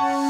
Bye.